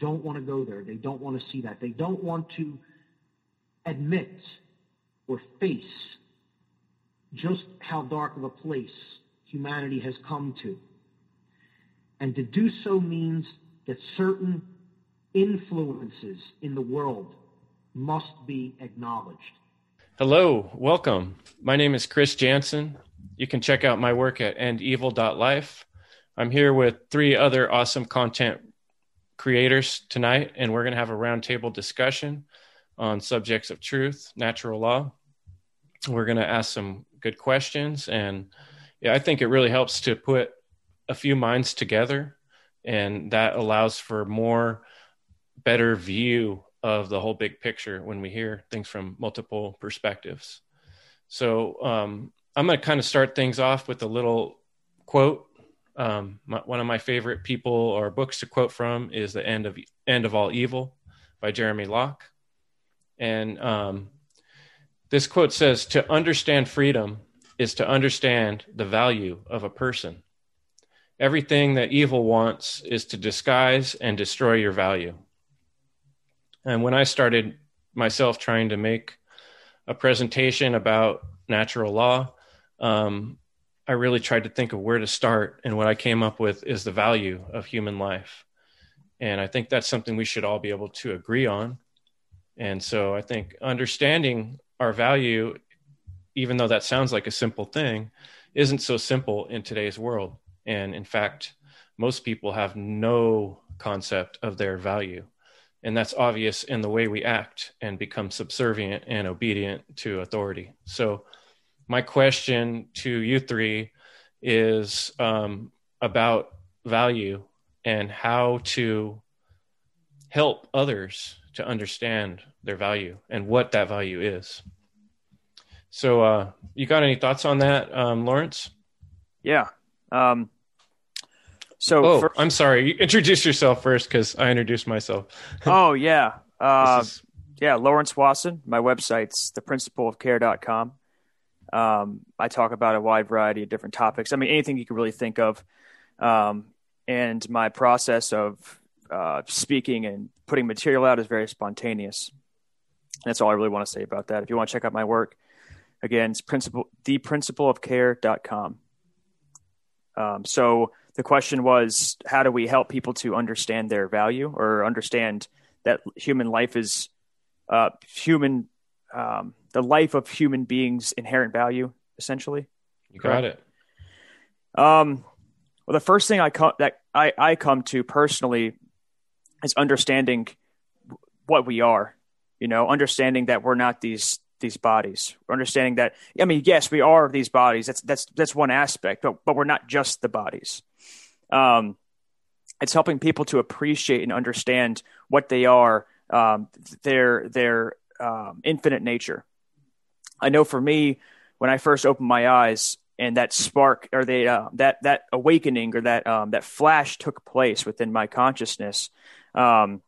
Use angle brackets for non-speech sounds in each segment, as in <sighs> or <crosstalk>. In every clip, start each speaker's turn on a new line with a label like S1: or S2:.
S1: don't want to go there. They don't want to see that. They don't want to admit or face just how dark of a place humanity has come to. And to do so means that certain influences in the world must be acknowledged.
S2: Hello, welcome. My name is Chris Jansen. You can check out my work at endevil.life. I'm here with three other awesome content creators tonight, and we're going to have a roundtable discussion on subjects of truth, natural law. We're going to ask some good questions, and yeah, I think it really helps to put a few minds together, and that allows for more better view of the whole big picture when we hear things from multiple perspectives. So um, I'm going to kind of start things off with a little quote um, my, one of my favorite people or books to quote from is "The End of End of All Evil" by Jeremy Locke, and um, this quote says, "To understand freedom is to understand the value of a person. Everything that evil wants is to disguise and destroy your value." And when I started myself trying to make a presentation about natural law, um, I really tried to think of where to start, and what I came up with is the value of human life. And I think that's something we should all be able to agree on. And so I think understanding our value, even though that sounds like a simple thing, isn't so simple in today's world. And in fact, most people have no concept of their value. And that's obvious in the way we act and become subservient and obedient to authority. So, my question to you three is um, about value and how to help others to understand their value and what that value is. So, uh, you got any thoughts on that, um, Lawrence?
S3: Yeah. Um, so,
S2: oh, for- I'm sorry. You Introduce yourself first because I introduced myself. <laughs>
S3: oh, yeah. Uh, is- yeah, Lawrence Wasson. My website's theprincipleofcare.com. Um, I talk about a wide variety of different topics. I mean, anything you can really think of. Um, and my process of uh, speaking and putting material out is very spontaneous. That's all I really want to say about that. If you want to check out my work, again, it's principle, theprincipleofcare.com. Um, so the question was, how do we help people to understand their value or understand that human life is uh, human um, the life of human beings' inherent value, essentially.
S2: You got it.
S3: Um, well, the first thing I come that I, I come to personally is understanding what we are. You know, understanding that we're not these these bodies. We're understanding that I mean, yes, we are these bodies. That's that's that's one aspect, but but we're not just the bodies. Um, it's helping people to appreciate and understand what they are, um, their their um, infinite nature. I know for me, when I first opened my eyes and that spark or the, uh, that that awakening or that um, that flash took place within my consciousness, um,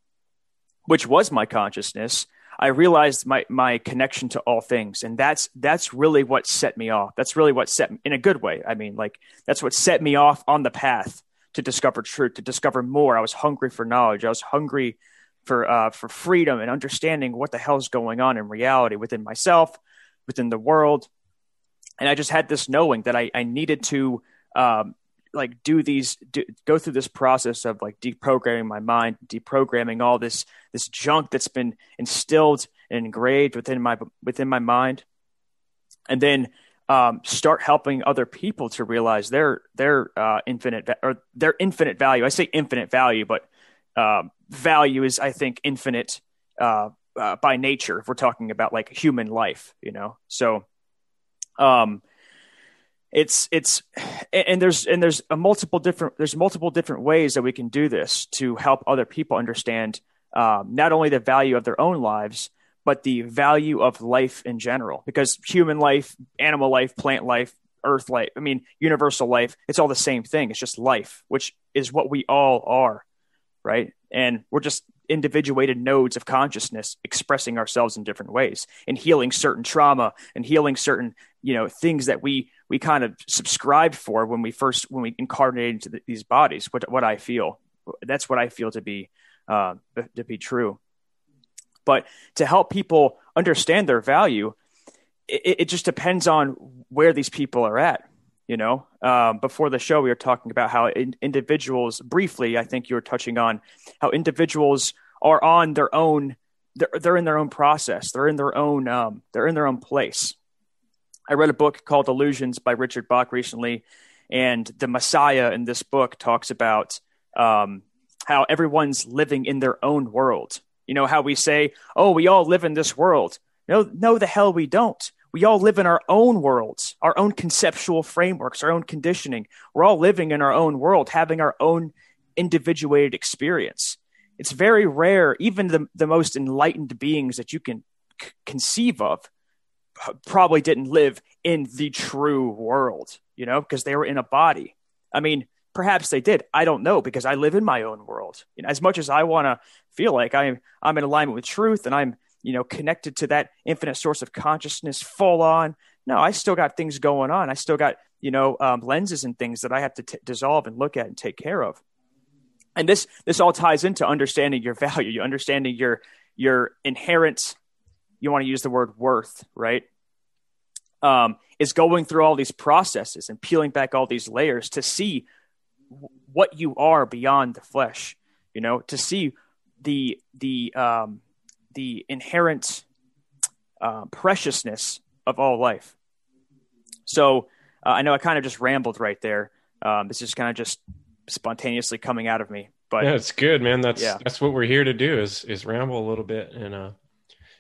S3: which was my consciousness, I realized my my connection to all things, and that's that's really what set me off. That's really what set me, in a good way. I mean, like that's what set me off on the path to discover truth, to discover more. I was hungry for knowledge. I was hungry for uh, for freedom and understanding what the hell's going on in reality within myself, within the world. And I just had this knowing that I, I needed to um, like do these do, go through this process of like deprogramming my mind, deprogramming all this this junk that's been instilled and engraved within my within my mind, and then um, start helping other people to realize their their uh, infinite or their infinite value. I say infinite value, but uh, value is, I think, infinite uh, uh, by nature. If we're talking about like human life, you know, so um, it's it's and there's and there's a multiple different there's multiple different ways that we can do this to help other people understand um, not only the value of their own lives but the value of life in general because human life animal life plant life earth life i mean universal life it's all the same thing it's just life which is what we all are right? And we're just individuated nodes of consciousness expressing ourselves in different ways and healing certain trauma and healing certain you know things that we we kind of subscribed for when we first when we incarnated into the, these bodies what what i feel that's what i feel to be uh, to be true. But to help people understand their value, it, it just depends on where these people are at. You know, um, before the show, we were talking about how in, individuals, briefly, I think you were touching on how individuals are on their own. They're, they're in their own process. They're in their own. Um, they're in their own place. I read a book called Illusions by Richard Bach recently, and the Messiah in this book talks about um, how everyone's living in their own world. You know how we say, "Oh, we all live in this world." No, no, the hell we don't we all live in our own worlds, our own conceptual frameworks, our own conditioning. We're all living in our own world, having our own individuated experience. It's very rare, even the, the most enlightened beings that you can c- conceive of probably didn't live in the true world, you know, because they were in a body. I mean, perhaps they did. I don't know because I live in my own world. You know, as much as I want to feel like I'm I'm in alignment with truth and I'm you know, connected to that infinite source of consciousness full on. No, I still got things going on. I still got, you know, um, lenses and things that I have to t- dissolve and look at and take care of. And this, this all ties into understanding your value, you understanding your, your inherent, you want to use the word worth, right? Um, is going through all these processes and peeling back all these layers to see what you are beyond the flesh, you know, to see the, the, um, the inherent uh, preciousness of all life. So uh, I know I kind of just rambled right there. Um, it's just kind of just spontaneously coming out of me. But
S2: yeah, it's good, man. That's yeah. that's what we're here to do is is ramble a little bit and uh,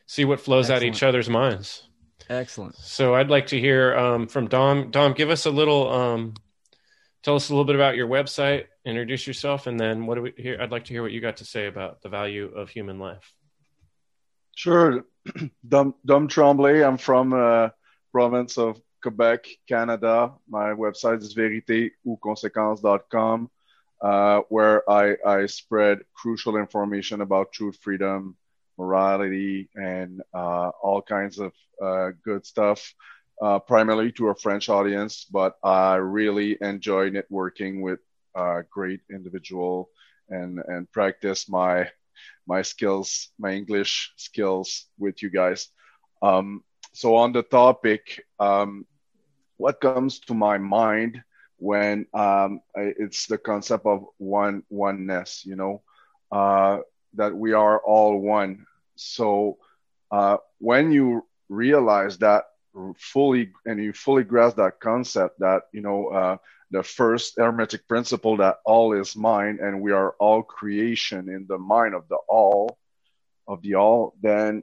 S2: see what flows Excellent. out each other's minds.
S4: Excellent.
S2: So I'd like to hear um, from Dom. Dom, give us a little. Um, tell us a little bit about your website. Introduce yourself, and then what do we hear? I'd like to hear what you got to say about the value of human life.
S5: Sure. <clears throat> Dom, Dom Tremblay. I'm from uh, province of Quebec, Canada. My website is vérité uh, where I, I spread crucial information about truth, freedom, morality, and uh, all kinds of uh, good stuff, uh, primarily to a French audience. But I really enjoy networking with uh, great individual and and practice my my skills, my English skills with you guys. Um, so on the topic, um, what comes to my mind when um, it's the concept of one oneness, you know, uh, that we are all one. So uh, when you realize that fully and you fully grasp that concept that you know uh, the first hermetic principle that all is mind and we are all creation in the mind of the all of the all then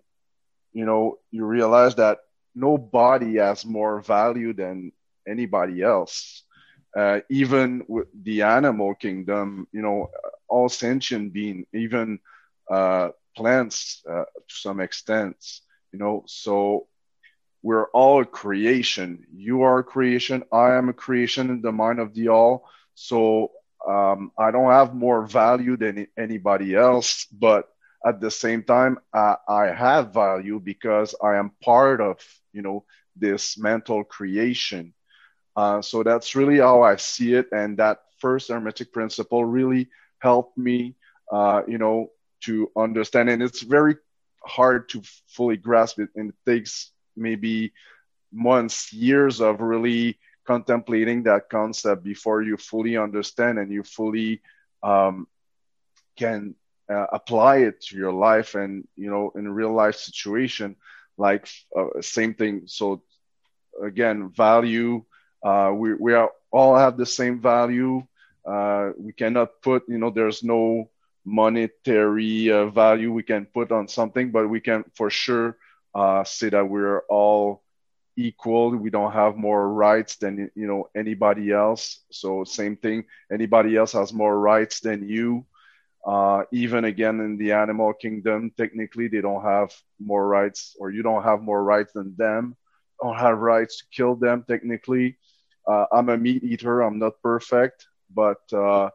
S5: you know you realize that nobody has more value than anybody else. Uh, even with the animal kingdom you know all sentient being even uh, plants uh, to some extent you know so we're all a creation. You are a creation. I am a creation in the mind of the all. So um, I don't have more value than anybody else, but at the same time, I, I have value because I am part of, you know, this mental creation. Uh, so that's really how I see it. And that first hermetic principle really helped me, uh, you know, to understand. And it's very hard to fully grasp it and it takes maybe months, years of really contemplating that concept before you fully understand and you fully um, can uh, apply it to your life and you know in real life situation like uh, same thing. So again value uh, we, we are, all have the same value. Uh, we cannot put you know there's no monetary uh, value we can put on something but we can for sure uh, say that we're all equal. We don't have more rights than you know anybody else. So same thing. Anybody else has more rights than you. Uh, even again in the animal kingdom, technically they don't have more rights, or you don't have more rights than them. Don't have rights to kill them technically. Uh, I'm a meat eater. I'm not perfect, but uh,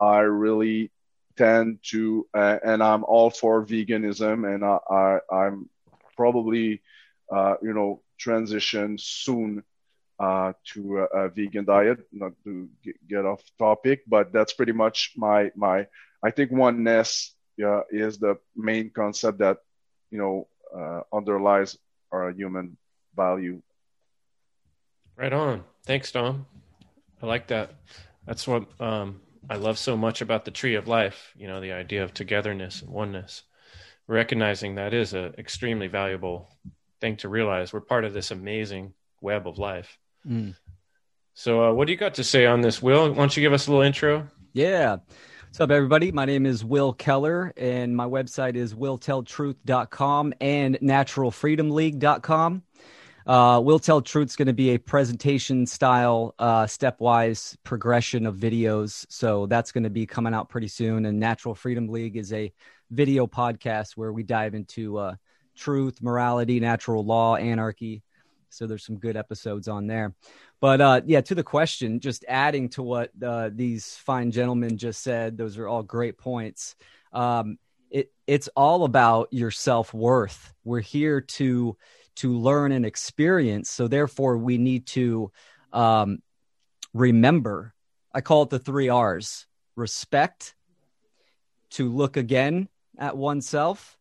S5: I really tend to, uh, and I'm all for veganism, and I, I, I'm probably, uh, you know, transition soon uh, to a, a, vegan diet. Not to get off topic, but that's pretty much my my. I think oneness yeah, is the main concept that you know uh, underlies our human value.
S2: Right on. Thanks, Dom. I like that. That's what um, I love so much about the tree of life. You know, the idea of togetherness and oneness. Recognizing that is an extremely valuable thing to realize. We're part of this amazing web of life. Mm. So, uh, what do you got to say on this, Will? Why don't you give us a little intro?
S4: Yeah. What's up, everybody? My name is Will Keller, and my website is willtelltruth.com and naturalfreedomleague.com. Uh, Will Tell Truth's going to be a presentation style, uh, stepwise progression of videos. So that's going to be coming out pretty soon. And Natural Freedom League is a video podcast where we dive into uh, truth, morality, natural law, anarchy. So there's some good episodes on there. But uh, yeah, to the question, just adding to what uh, these fine gentlemen just said, those are all great points. Um, it, it's all about your self worth. We're here to to learn and experience, so therefore we need to um, remember. I call it the three R's: respect, to look again at oneself,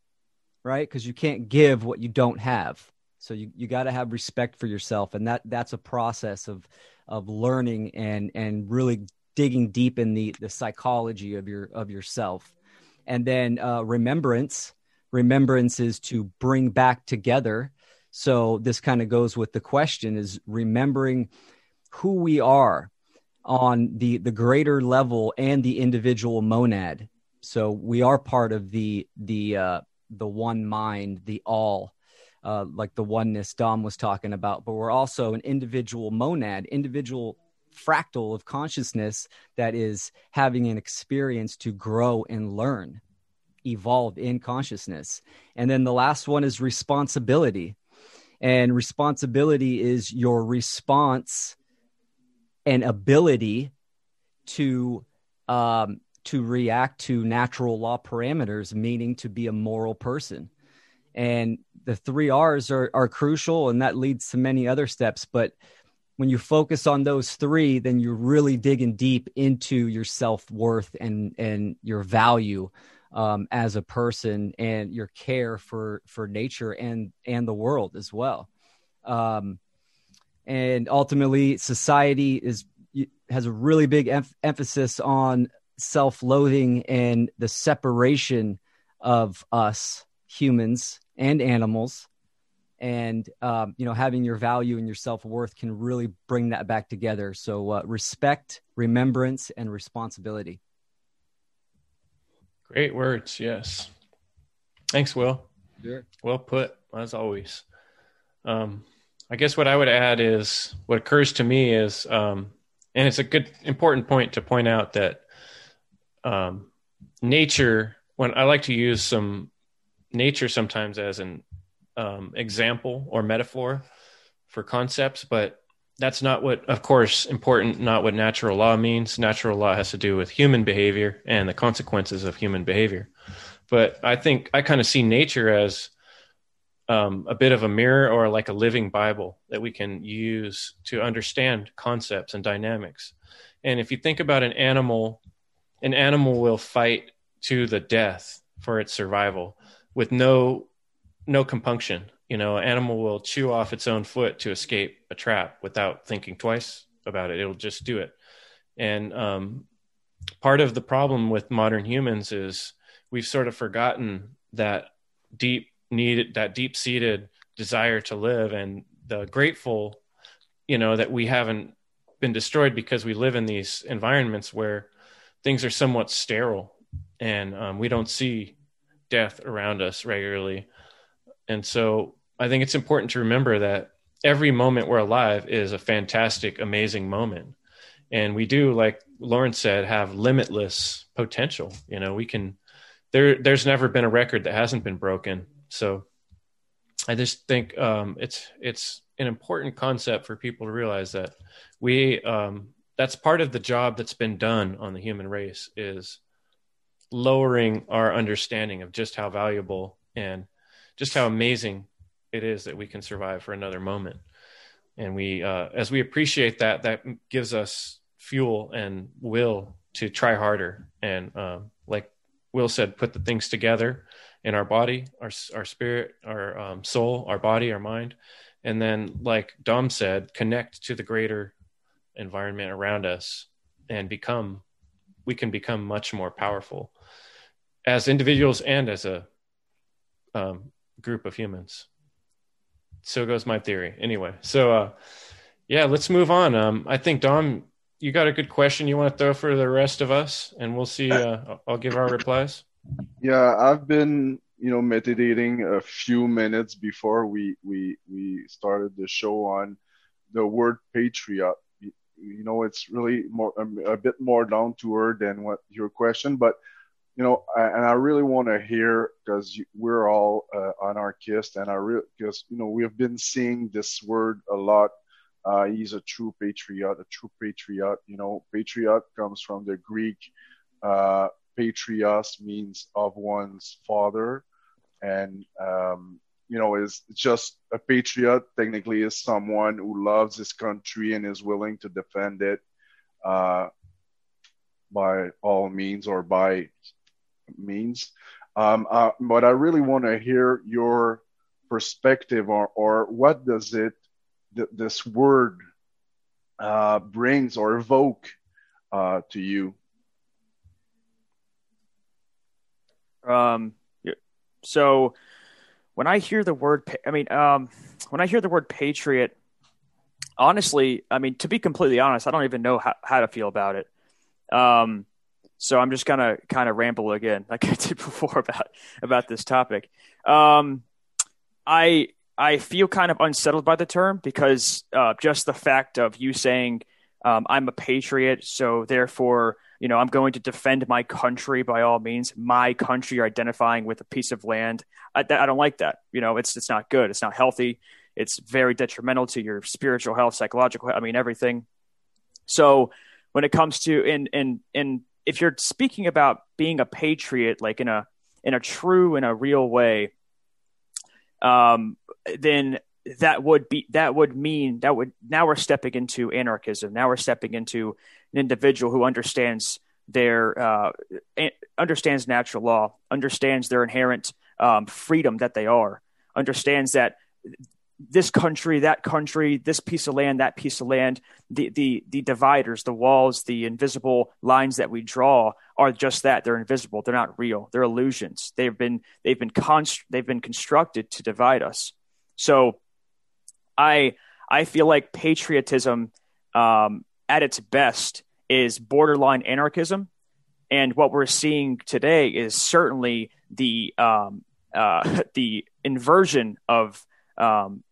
S4: right? Because you can't give what you don't have. So you, you got to have respect for yourself, and that that's a process of of learning and and really digging deep in the the psychology of your of yourself, and then uh, remembrance. Remembrance is to bring back together. So this kind of goes with the question: is remembering who we are on the the greater level and the individual monad. So we are part of the the uh, the one mind, the all uh, like the oneness Dom was talking about, but we're also an individual monad, individual fractal of consciousness that is having an experience to grow and learn, evolve in consciousness. And then the last one is responsibility. And responsibility is your response and ability to um, to react to natural law parameters, meaning to be a moral person. And the three R's are, are crucial, and that leads to many other steps. But when you focus on those three, then you're really digging deep into your self worth and and your value um, as a person and your care for for nature and and the world as well. Um, and ultimately, society is has a really big em- emphasis on self loathing and the separation of us humans and animals. And um, you know having your value and your self-worth can really bring that back together. So uh, respect remembrance and responsibility.
S2: Great words. Yes. Thanks will.
S4: Sure.
S2: well put as always. Um, i guess what i would add is what occurs to me is um, and it's a good important point to point out that um, nature when i like to use some nature sometimes as an um, example or metaphor for concepts, but that's not what, of course, important, not what natural law means. Natural law has to do with human behavior and the consequences of human behavior. But I think I kind of see nature as um, a bit of a mirror or like a living Bible that we can use to understand concepts and dynamics. And if you think about an animal, an animal will fight to the death for its survival with no no compunction. You know, an animal will chew off its own foot to escape a trap without thinking twice about it. It'll just do it. And um, part of the problem with modern humans is we've sort of forgotten that deep need, that deep seated desire to live, and the grateful, you know, that we haven't been destroyed because we live in these environments where things are somewhat sterile and um, we don't see death around us regularly. And so I think it's important to remember that every moment we're alive is a fantastic, amazing moment. And we do, like Lauren said, have limitless potential. You know, we can, there, there's never been a record that hasn't been broken. So I just think um, it's, it's an important concept for people to realize that we, um, that's part of the job that's been done on the human race is lowering our understanding of just how valuable and just how amazing it is that we can survive for another moment. And we, uh, as we appreciate that, that gives us fuel and will to try harder. And um, like Will said, put the things together in our body, our our spirit, our um, soul, our body, our mind, and then, like Dom said, connect to the greater environment around us and become. We can become much more powerful as individuals and as a um, group of humans. So goes my theory. Anyway, so uh, yeah, let's move on. Um, I think Dom, you got a good question you want to throw for the rest of us, and we'll see. Uh, I'll give our replies.
S5: Yeah, I've been you know meditating a few minutes before we we we started the show on the word patriot. You know, it's really more a, a bit more down to earth than what your question, but you know, and I really want to hear because we're all uh, anarchists, and I really because you know we have been seeing this word a lot. Uh, he's a true patriot, a true patriot. You know, patriot comes from the Greek. Uh, patrios means of one's father, and um, you know is just a patriot. Technically, is someone who loves his country and is willing to defend it uh, by all means or by means. Um, uh, but I really want to hear your perspective or, or what does it, th- this word uh, brings or evoke uh, to you?
S3: Um, so when I hear the word, I mean, um, when I hear the word patriot, honestly, I mean, to be completely honest, I don't even know how, how to feel about it. Um, so I'm just gonna kind of ramble again, <laughs> like I did before about about this topic. Um, I I feel kind of unsettled by the term because uh, just the fact of you saying um, I'm a patriot, so therefore you know I'm going to defend my country by all means. My country, identifying with a piece of land. I, I don't like that. You know, it's it's not good. It's not healthy. It's very detrimental to your spiritual health, psychological. I mean, everything. So when it comes to in in in if you're speaking about being a patriot, like in a in a true in a real way, um, then that would be that would mean that would now we're stepping into anarchism. Now we're stepping into an individual who understands their uh, understands natural law, understands their inherent um, freedom that they are, understands that this country, that country, this piece of land, that piece of land, the, the, the dividers, the walls, the invisible lines that we draw are just that. They're invisible. They're not real. They're illusions. They've been, they've been, const- they've been constructed to divide us. So I, I feel like patriotism, um, at its best is borderline anarchism. And what we're seeing today is certainly the, um, uh, <laughs> the inversion of um,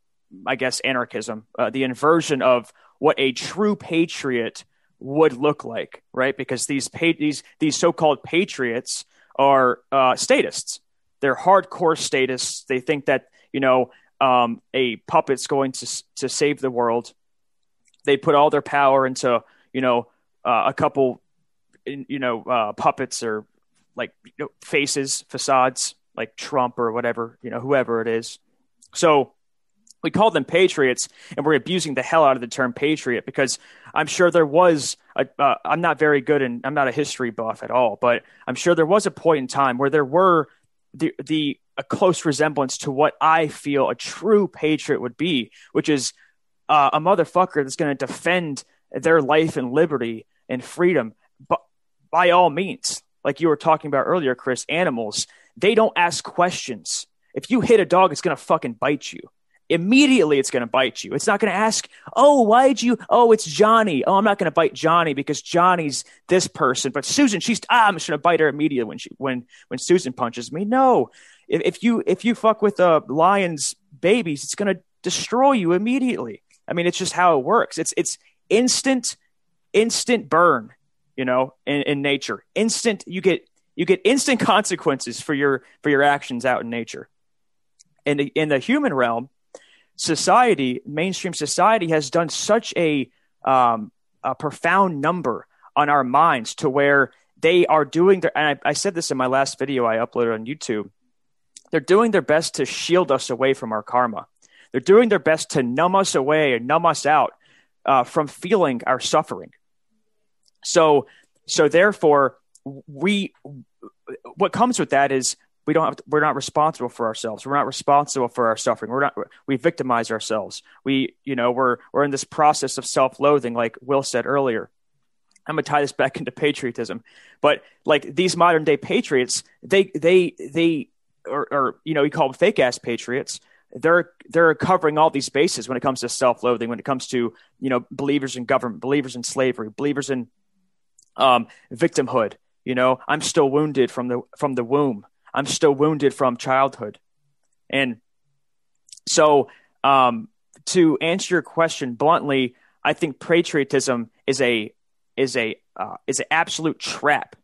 S3: I guess, anarchism, uh, the inversion of what a true patriot would look like, right? Because these pa- these these so-called patriots are uh, statists. They're hardcore statists. They think that you know um, a puppet's going to to save the world. They put all their power into you know uh, a couple you know uh, puppets or like you know, faces, facades, like Trump or whatever you know whoever it is. So we call them patriots and we're abusing the hell out of the term patriot because i'm sure there was a, uh, i'm not very good and i'm not a history buff at all but i'm sure there was a point in time where there were the the a close resemblance to what i feel a true patriot would be which is uh, a motherfucker that's going to defend their life and liberty and freedom but by all means. Like you were talking about earlier chris animals they don't ask questions. If you hit a dog it's going to fucking bite you immediately it's going to bite you. It's not going to ask, oh, why'd you? Oh, it's Johnny. Oh, I'm not going to bite Johnny because Johnny's this person. But Susan, she's ah, I'm just going to bite her immediately when she when when Susan punches me. No, if, if you if you fuck with a lion's babies, it's going to destroy you immediately. I mean, it's just how it works. It's it's instant instant burn. You know, in, in nature, instant. You get you get instant <laughs> consequences for your for your actions out in nature. In the, in the human realm, society, mainstream society, has done such a, um, a profound number on our minds to where they are doing their. And I, I said this in my last video I uploaded on YouTube. They're doing their best to shield us away from our karma. They're doing their best to numb us away and numb us out uh, from feeling our suffering. So, so therefore, we what comes with that is we don't have to, we're not responsible for ourselves. We're not responsible for our suffering. We're not we victimize ourselves. We you know we're we're in this process of self-loathing, like Will said earlier. I'm gonna tie this back into patriotism, but like these modern day patriots, they they they or, or you know you call them fake ass patriots. They're they're covering all these bases when it comes to self-loathing, when it comes to you know believers in government, believers in slavery, believers in um, victimhood. You know, I'm still wounded from the from the womb. I'm still wounded from childhood, and so um, to answer your question bluntly, I think patriotism is a is a uh, is an absolute trap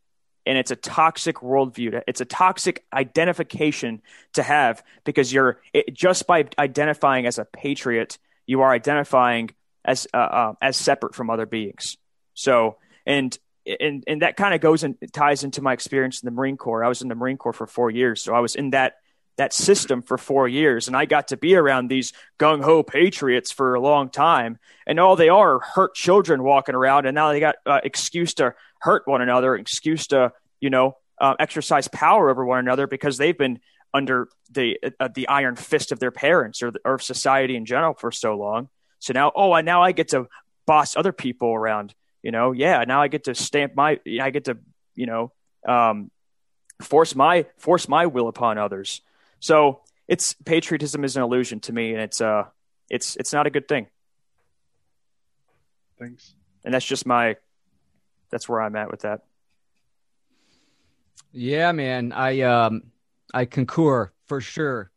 S3: and it's a toxic worldview. It's a toxic identification to have because you're it, just by identifying as a patriot, you are identifying as uh, uh, as separate from other beings. So, and and and that kind of goes and ties into my experience in the Marine Corps. I was in the Marine Corps for four years, so I was in that that system for four years, and I got to be around these gung ho patriots for a long time. And all they are hurt children walking around, and now they got uh, excuse to hurt one another, excuse to you know uh, exercise power over one another because they've been under the uh, the iron fist of their parents or, or society in general for so long. So now, oh, I now I get to boss other people around. You know, yeah, now I get to stamp my, I get to, you know, um, force my force my will upon others. So it's patriotism is an illusion to me, and it's uh, it's it's not a good thing.
S5: Thanks.
S3: And that's just my, that's where I'm at with that.
S4: Yeah, man. I um I concur for sure.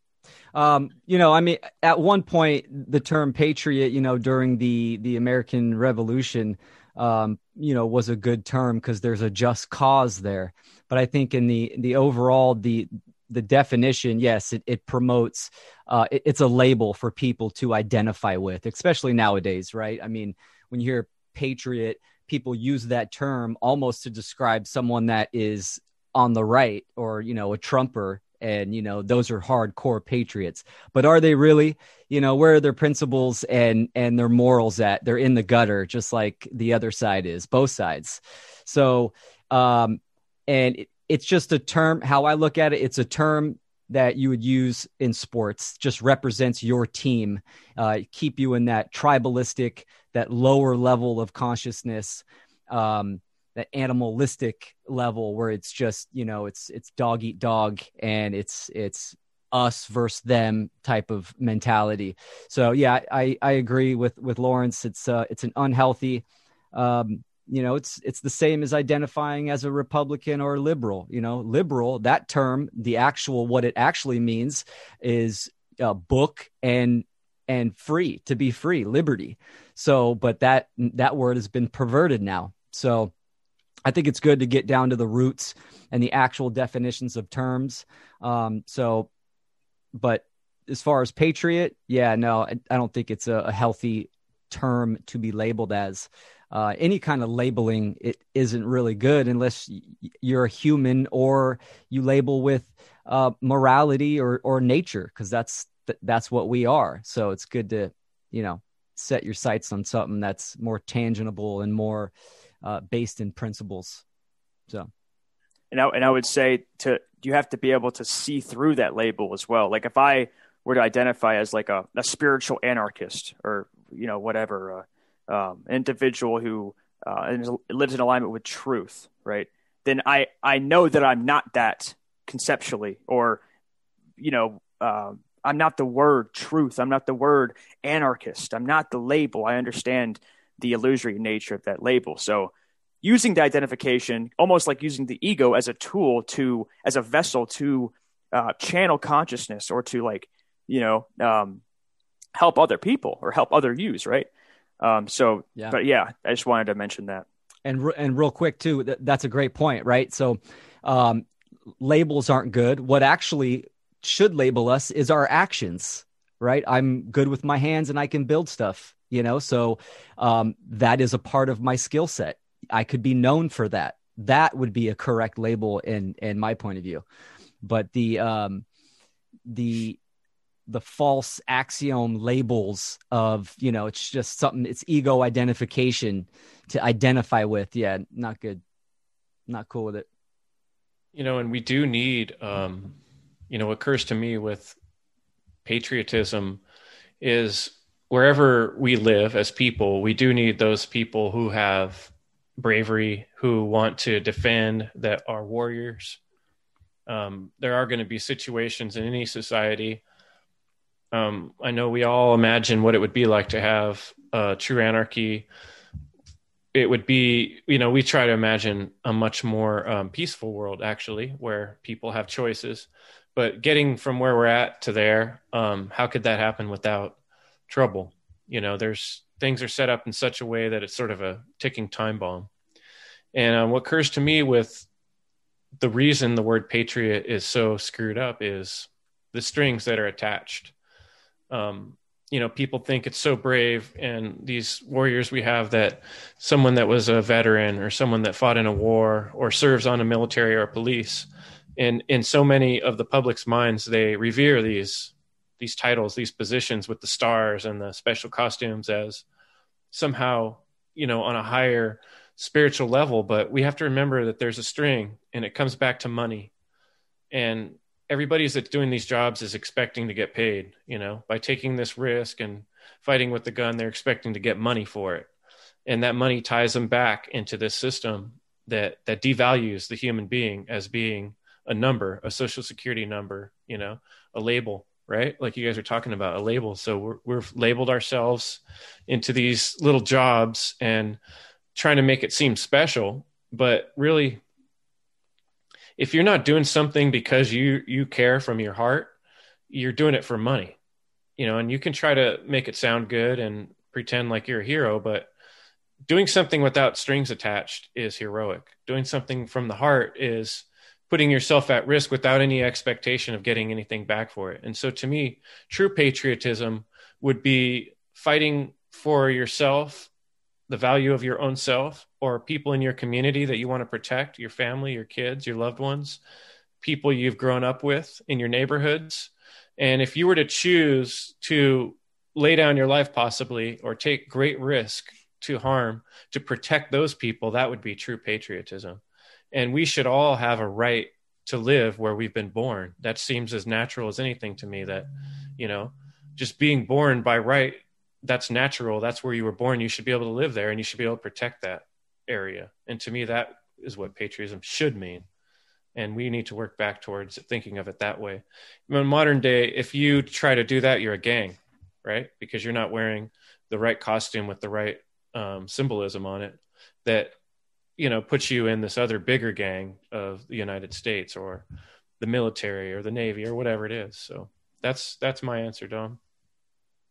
S4: Um, you know, I mean, at one point, the term patriot, you know, during the the American Revolution, um, you know, was a good term because there's a just cause there. But I think in the the overall the the definition, yes, it, it promotes. Uh, it, it's a label for people to identify with, especially nowadays, right? I mean, when you hear patriot, people use that term almost to describe someone that is on the right or you know a trumper and you know those are hardcore patriots. But are they really? You know where are their principles and and their morals at? They're in the gutter just like the other side is both sides. So um and it, it's just a term how i look at it it's a term that you would use in sports just represents your team uh, keep you in that tribalistic that lower level of consciousness um, that animalistic level where it's just you know it's it's dog eat dog and it's it's us versus them type of mentality. So yeah i i agree with with lawrence. It's uh it's an unhealthy um you know it's it's the same as identifying as a republican or a liberal you know. Liberal that term the actual what it actually means is a book and and free to be free liberty. So but that that word has been perverted now. So I think it's good to get down to the roots and the actual definitions of terms. Um, so, but as far as patriot, yeah, no, I, I don't think it's a, a, healthy term to be labeled as. Uh, any kind of labeling it isn't really good unless you're a human or you label with uh, morality or or nature because that's that's what we are. So it's good to you know set your sights on something that's more tangible and more uh, based in principles. So,
S3: and I, and I would say to you have to be able to see through that label as well. Like if I were to identify as like a, a spiritual anarchist or you know whatever, uh, um, individual who uh, lives in alignment with truth, right? Then I I know that I'm not that conceptually, or you know. Uh, I'm not the word truth. I'm not the word anarchist. I'm not the label. I understand the illusory nature of that label. So using the identification, almost like using the ego as a tool to, as a vessel to uh, channel consciousness or to like, you know, um, help other people or help other use, right? Um, so, yeah. but yeah, I just wanted to mention that.
S4: And and real quick too, that, that's a great point, right? So, um, labels aren't good. What actually should label us is our actions, right? I'm good with my hands and I can build stuff you know? So um, that is a part of my skill set. I could be known for that. That would be a correct label in in my point of view. But the um the the false axiom labels of you know it's just something it's ego identification to identify with. Yeah not good. Not cool with it.
S2: You know, and we do need, um, you know, occurs to me with patriotism is wherever we live as people, we do need those people who have bravery, who want to defend, that are warriors. Um, there are going to be situations in any society. Um, I know we all imagine what it would be like to have uh, true anarchy it would be you know we try to imagine a much more um, peaceful world actually where people have choices but getting from where we're at to there um, how could that happen without trouble. You know there's things are set up in such a way that it's sort of a ticking time bomb. And uh, what occurs to me with the reason the word patriot is so screwed up is the strings that are attached. Um, you know people think it's so brave and these warriors we have that someone that was a veteran or someone that fought in a war or serves on a military or police and in so many of the public's minds they revere these these titles these positions with the stars and the special costumes as somehow you know on a higher spiritual level. But we have to remember that there's a string and it comes back to money. And everybody's that's doing these jobs is expecting to get paid you know by taking this risk and fighting with the gun they're expecting to get money for it. And that money ties them back into this system that that devalues the human being as being a number a social security number you know a label right? Like you guys are talking about a label. So we're, we've labeled ourselves into these little jobs and trying to make it seem special. But really if you're not doing something because you you care from your heart you're doing it for money you know and you can try to make it sound good and pretend like you're a hero but doing something without strings attached is heroic. Doing something from the heart is putting yourself at risk without any expectation of getting anything back for it. And so to me true patriotism would be fighting for yourself the value of your own self or people in your community that you want to protect your family your kids your loved ones people you've grown up with in your neighborhoods. And if you were to choose to lay down your life possibly or take great risk to harm to protect those people that would be true patriotism and we should all have a right to live where we've been born that seems as natural as anything to me that you know just being born by right that's natural. That's where you were born. You should be able to live there and you should be able to protect that area. And to me, that is what patriotism should mean. And we need to work back towards thinking of it that way. In modern day, if you try to do that, you're a gang, right? Because you're not wearing the right costume with the right um, symbolism on it that, you know, puts you in this other bigger gang of the United States or the military or the Navy or whatever it is. So that's, that's my answer, Dom.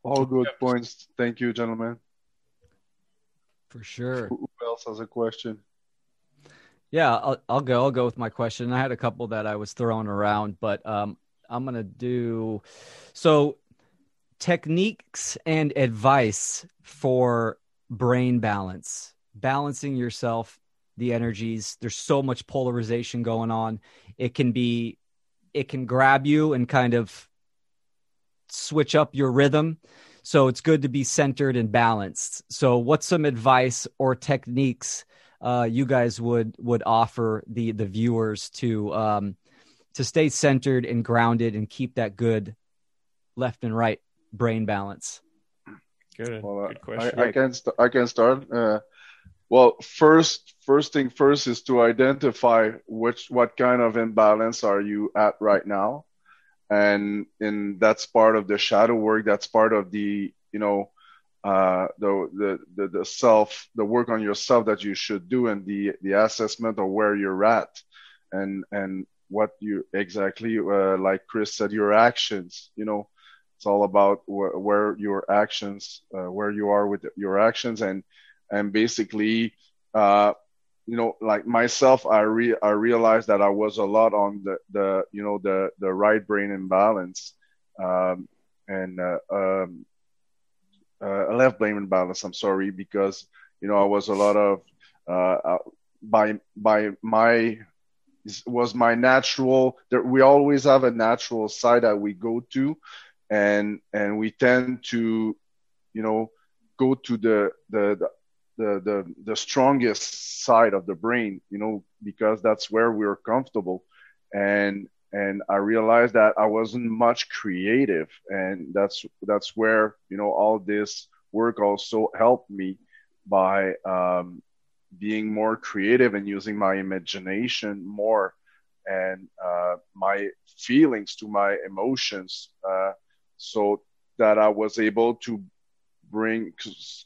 S5: All good points. Thank you, gentlemen.
S4: For sure.
S5: Who else has a question?
S4: Yeah, I'll, I'll go. I'll go with my question. I had a couple that I was throwing around, but um, I'm gonna do so. Techniques and advice for brain balance, balancing yourself, the energies. There's so much polarization going on. It can be, it can grab you and kind of switch up your rhythm. So it's good to be centered and balanced. So, what's some advice or techniques uh, you guys would would offer the the viewers to um, to stay centered and grounded and keep that good left and right brain balance?
S2: Good, well, good question.
S5: I, I can st- I can start. Uh, well, first first thing first is to identify which what kind of imbalance are you at right now? And and that's part of the shadow work that's part of the you know uh, the, the the self the work on yourself that you should do and the the assessment of where you're at and and what you exactly uh, like chris said your actions you know? It's all about wh- where your actions uh, where you are with your actions and and basically uh, you know, like myself, I re I realized that I was a lot on the the you know the the right brain imbalance, um, and uh, um, uh, left brain imbalance. I'm sorry because you know I was a lot of uh, uh by by my was my natural. There, we always have a natural side that we go to, and and we tend to, you know, go to the the, the the the the strongest side of the brain you know because that's where we're comfortable. And and I realized that I wasn't much creative, and that's that's where you know all this work also helped me by um, being more creative and using my imagination more and uh, my feelings to my emotions uh, so that I was able to bring because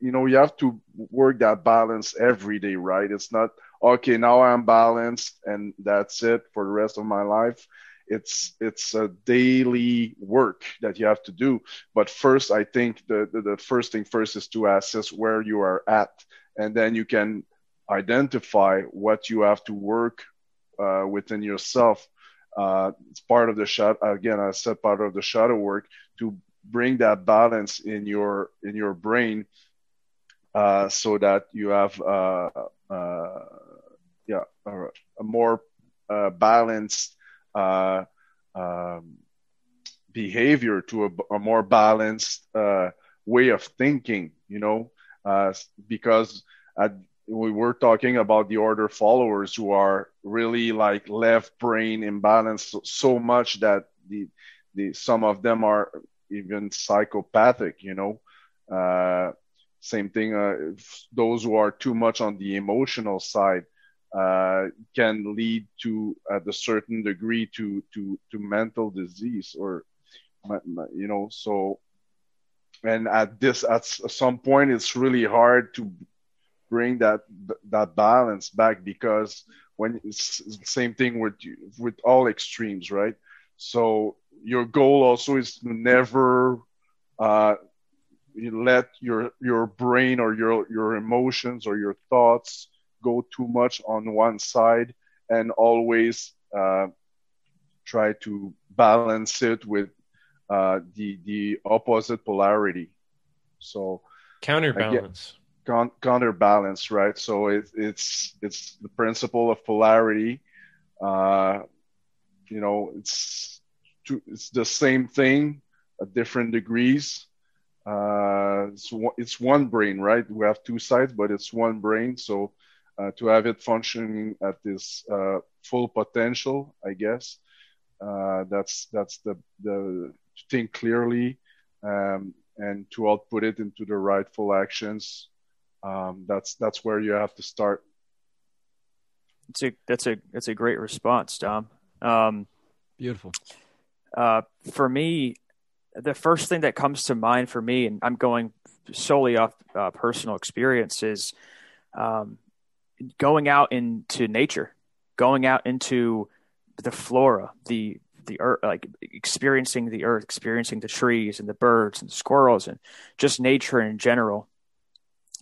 S5: you know you have to work that balance every day right? It's not okay now i'm balanced and that's it for the rest of my life. It's it's a daily work that you have to do. But first i think the, the, the first thing first is to assess where you are at. And then you can identify what you have to work uh, within yourself. Uh, it's part of the shot again i said part of the shadow work to bring that balance in your in your brain uh, so that you have uh, uh, yeah a, a more uh, balanced uh, um, behavior to a, a more balanced uh, way of thinking you know? Because at, we were talking about the order followers who are really like left brain imbalanced so, so much that the the some of them are even psychopathic, you know. Uh, same thing, uh, those who are too much on the emotional side uh, can lead to, at a certain degree, to to to mental disease or, you know. So, and at this, at some point, it's really hard to bring that that balance back because when it's same thing with with all extremes, right? So your goal also is to never uh, let your your brain or your your emotions or your thoughts go too much on one side, and always uh, try to balance it with uh, the the opposite polarity. So
S2: counterbalance.
S5: Again, counterbalance, right? So it, it's it's the principle of polarity. Uh, you know, it's two, it's the same thing at different degrees. Uh, it's, it's one brain, right? We have two sides, but it's one brain. So uh, to have it functioning at this uh, full potential, I guess, uh, that's that's the the to think clearly um, and to output it into the rightful actions. Um, that's that's where you have to start.
S3: That's a that's a that's a great response, Dom. Um,
S4: Beautiful.
S3: Uh, for me, the first thing that comes to mind for me, and I'm going solely off uh, personal experience, is um, going out into nature, going out into the flora, the the earth, like experiencing the earth, experiencing the trees and the birds and the squirrels and just nature in general.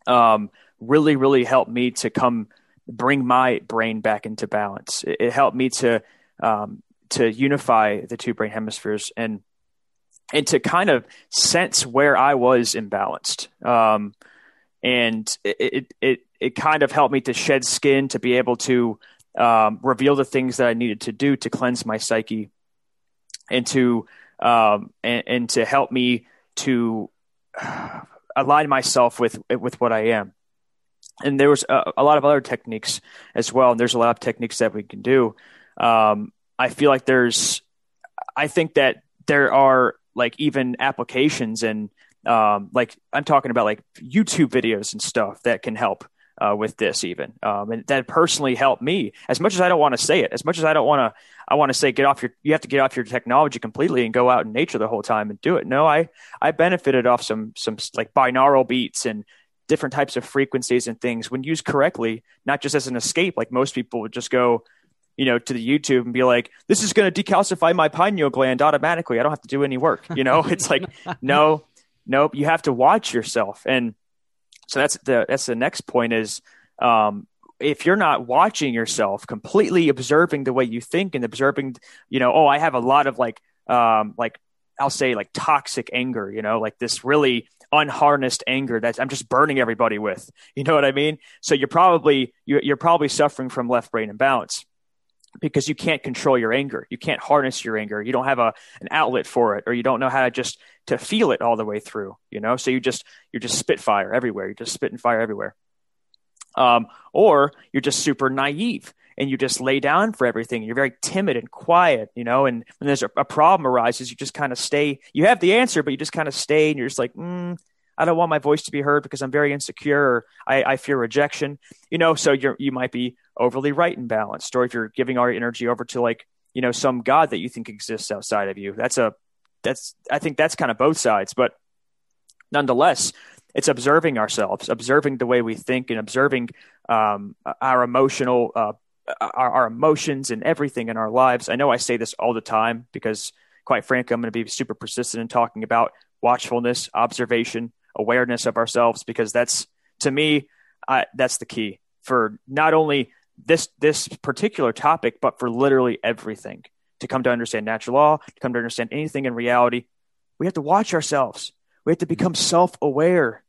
S3: Um, really, really helped me to come bring my brain back into balance. It, it helped me to um, to unify the two brain hemispheres and and to kind of sense where I was imbalanced. Um, and it, it, it, it, kind of helped me to shed skin to be able to um, reveal the things that I needed to do to cleanse my psyche and to, um, and, and, to help me to <sighs> align myself with, with what I am. And there was a, a, lot of other techniques as well. And there's a lot of techniques that we can do. Um, I feel like there's, I think that there are like even applications and um, like I'm talking about like YouTube videos and stuff that can help uh, with this even, um, and that personally helped me as much as I don't want to say it, as much as I don't want to, I want to say get off your, you have to get off your technology completely and go out in nature the whole time and do it. No, I, I benefited off some, some like binaural beats and different types of frequencies and things when used correctly, not just as an escape, like most people would just go, you know, to the YouTube and be like, this is going to decalcify my pineal gland automatically. I don't have to do any work. You know, <laughs> it's like, no, nope. You have to watch yourself. And so that's the, that's the next point is, um, if you're not watching yourself completely observing the way you think and observing, you know, oh, I have a lot of like, um, like I'll say like toxic anger, you know, like this really unharnessed anger that I'm just burning everybody with. <laughs> You know what I mean? So you're probably you're, you're probably suffering from left brain imbalance because you can't control your anger. You can't harness your anger. You don't have a an outlet for it, or you don't know how to just to feel it all the way through. You know, so you just you're just spitfire everywhere. You're just spitting fire everywhere. Um, or you're just super naive and you just lay down for everything. You're very timid and quiet, you know. And when there's a, a problem arises, you just kind of stay. You have the answer, but you just kind of stay, and you're just like, mm, I don't want my voice to be heard because I'm very insecure. Or I, I fear rejection, you know. So you're you might be overly right and balanced, or if you're giving our energy over to like you know some god that you think exists outside of you, that's a that's I think that's kind of both sides, but nonetheless, it's observing ourselves, observing the way we think, and observing um, our emotional uh, our, our, emotions and everything in our lives. I know I say this all the time because, quite frankly, I'm going to be super persistent in talking about watchfulness, observation, awareness of ourselves because that's to me I, that's the key for not only this this particular topic, but for literally everything. To come to understand natural law, to come to understand anything in reality, we have to watch ourselves. We have to become self aware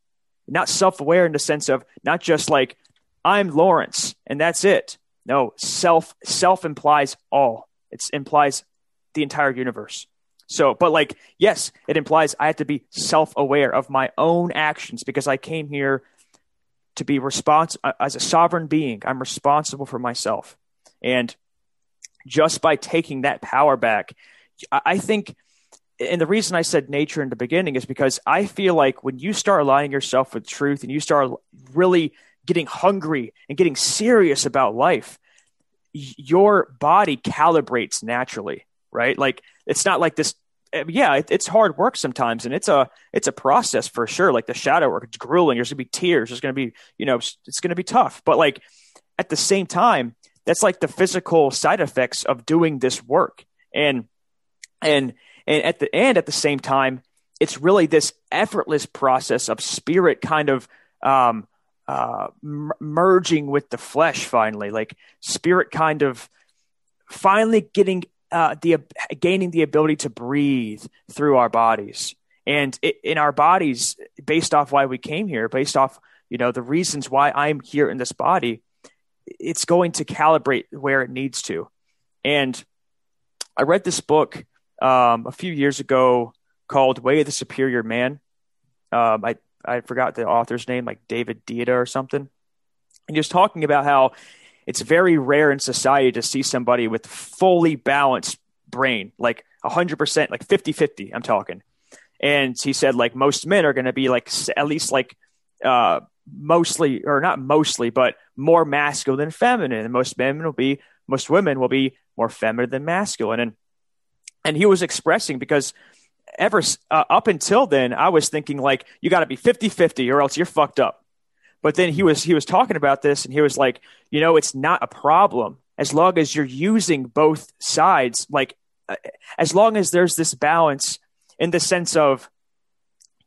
S3: not self aware in the sense of not just like I'm Lawrence and that's it. No, self self implies all. It implies the entire universe. So, but like, yes, it implies I have to be self aware of my own actions because I came here to be responsible uh, as a sovereign being. I'm responsible for myself. And just by taking that power back, I think and the reason I said nature in the beginning is because I feel like when you start aligning yourself with truth and you start really getting hungry and getting serious about life, your body calibrates naturally, right? Like it's not like this. Eh, yeah, it, it's hard work sometimes, and it's a it's a process for sure. Like the shadow work, it's grueling. There's gonna be tears. There's gonna be you know it's gonna be tough. But like at the same time, that's like the physical side effects of doing this work, and and and at the end, at the same time, it's really this effortless process of spirit kind of um, uh, m- merging with the flesh finally, like spirit kind of finally getting uh, the gaining the ability to breathe through our bodies and it, in our bodies based off why we came here based off you know the reasons why i'm here in this body it's going to calibrate where it needs to and i read this book um, a few years ago called Way of the Superior Man. Um, I I forgot the author's name, like David Deida or something. And he was talking about how it's very rare in society to see somebody with fully balanced brain, like 100%, like 50 50, I'm talking. And he said, like, most men are going to be like, at least like, uh, mostly, or not mostly, but more masculine than feminine. And most men will be, most women will be more feminine than masculine. And and he was expressing because ever uh, up until then i was thinking like you got to be 50-50 or else you're fucked up but then he was he was talking about this and he was like you know it's not a problem as long as you're using both sides like uh, as long as there's this balance in the sense of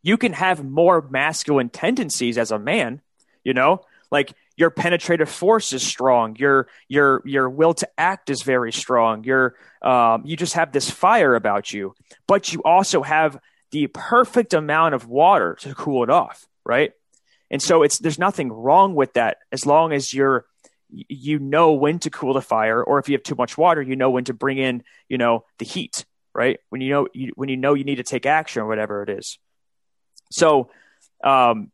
S3: you can have more masculine tendencies as a man you know like your penetrative force is strong. Your your your will to act is very strong. Your um, you just have this fire about you, but you also have the perfect amount of water to cool it off, right? And so it's there's nothing wrong with that as long as you're you know when to cool the fire, or if you have too much water, you know when to bring in you know the heat, right? When you know you, when you know you need to take action or whatever it is. So, um,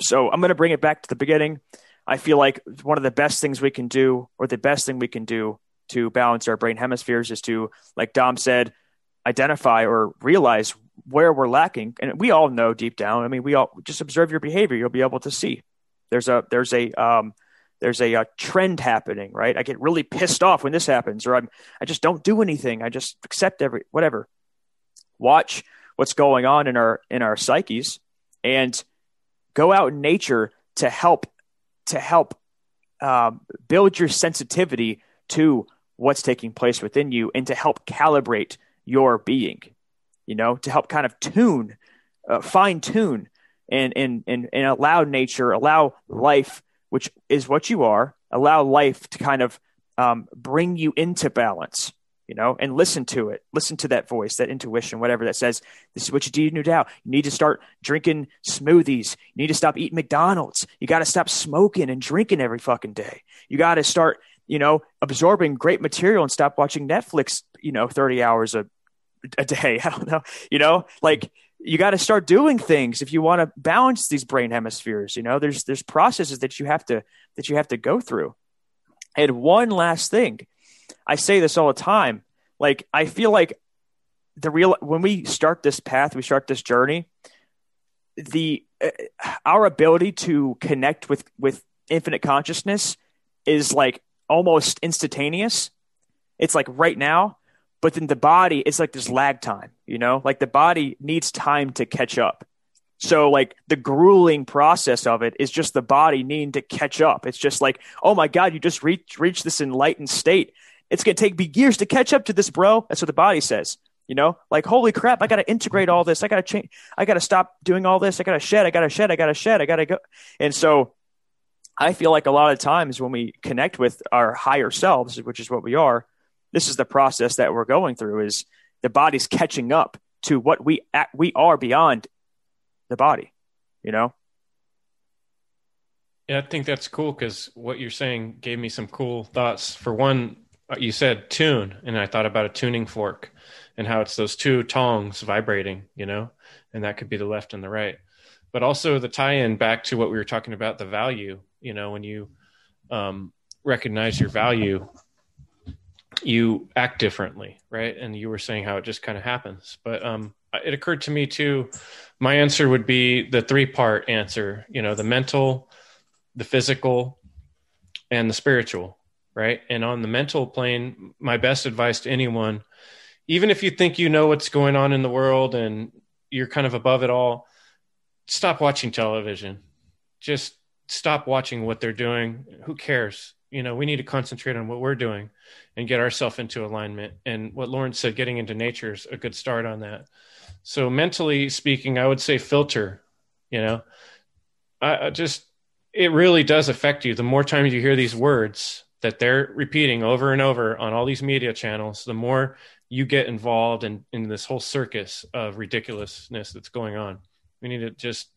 S3: so I'm going to bring it back to the beginning. I feel like one of the best things we can do, or the best thing we can do to balance our brain hemispheres, is to, like Dom said, identify or realize where we're lacking. And we all know deep down. I mean, we all just observe your behavior. You'll be able to see there's a there's a um, there's a, a, trend happening, right? I get really pissed off when this happens, or I'm I just don't do anything. I just accept every whatever. Watch what's going on in our in our psyches, and go out in nature to help to help um, build your sensitivity to what's taking place within you and to help calibrate your being, you know, to help kind of tune, uh, fine tune and, and, and, and allow nature, allow life, which is what you are, allow life to kind of um, bring you into balance you know, and listen to it. Listen to that voice, that intuition, whatever that says, this is what you need to do now. You need to start drinking smoothies. You need to stop eating McDonald's. You got to stop smoking and drinking every fucking day. You got to start, you know, absorbing great material and stop watching Netflix, you know, 30 hours a, a day. <laughs> I don't know, you know, like you got to start doing things if you want to balance these brain hemispheres. You know, there's, there's processes that you have to, that you have to go through. And one last thing, I say this all the time. Like I feel like the real when we start this path, we start this journey. The uh, our ability to connect with with infinite consciousness is like almost instantaneous. It's like right now, but then the body it's like this lag time, you know? Like the body needs time to catch up. So like the grueling process of it is just the body needing to catch up. It's just like, oh my God, you just reach reach this enlightened state. It's gonna take me years to catch up to this, bro. That's what the body says. You know, like holy crap, I gotta integrate all this. I gotta change. I gotta stop doing all this. I gotta shed. I gotta shed. I gotta shed. I gotta go. And so, I feel like a lot of times when we connect with our higher selves, which is what we are, this is the process that we're going through. Is the body's catching up to what we we are beyond the body, you know?
S2: Yeah, I think that's cool because what you're saying gave me some cool thoughts. For one, uh, you said tune, and I thought about a tuning fork and how it's those two tongs vibrating, you know, and that could be the left and the right. But also the tie in back to what we were talking about the value, you know, when you um, recognize your value, you act differently, right? And you were saying how it just kind of happens. But um, it occurred to me too my answer would be the three part answer you know the mental the physical and the spiritual right and on the mental plane my best advice to anyone even if you think you know what's going on in the world and you're kind of above it all stop watching television just stop watching what they're doing who cares you know we need to concentrate on what we're doing and get ourselves into alignment and what Lawrence said getting into nature is a good start on that so mentally speaking, I would say filter. You know, I, I just it really does affect you. The more times you hear these words that they're repeating over and over on all these media channels, the more you get involved in, in this whole circus of ridiculousness that's going on. We need to just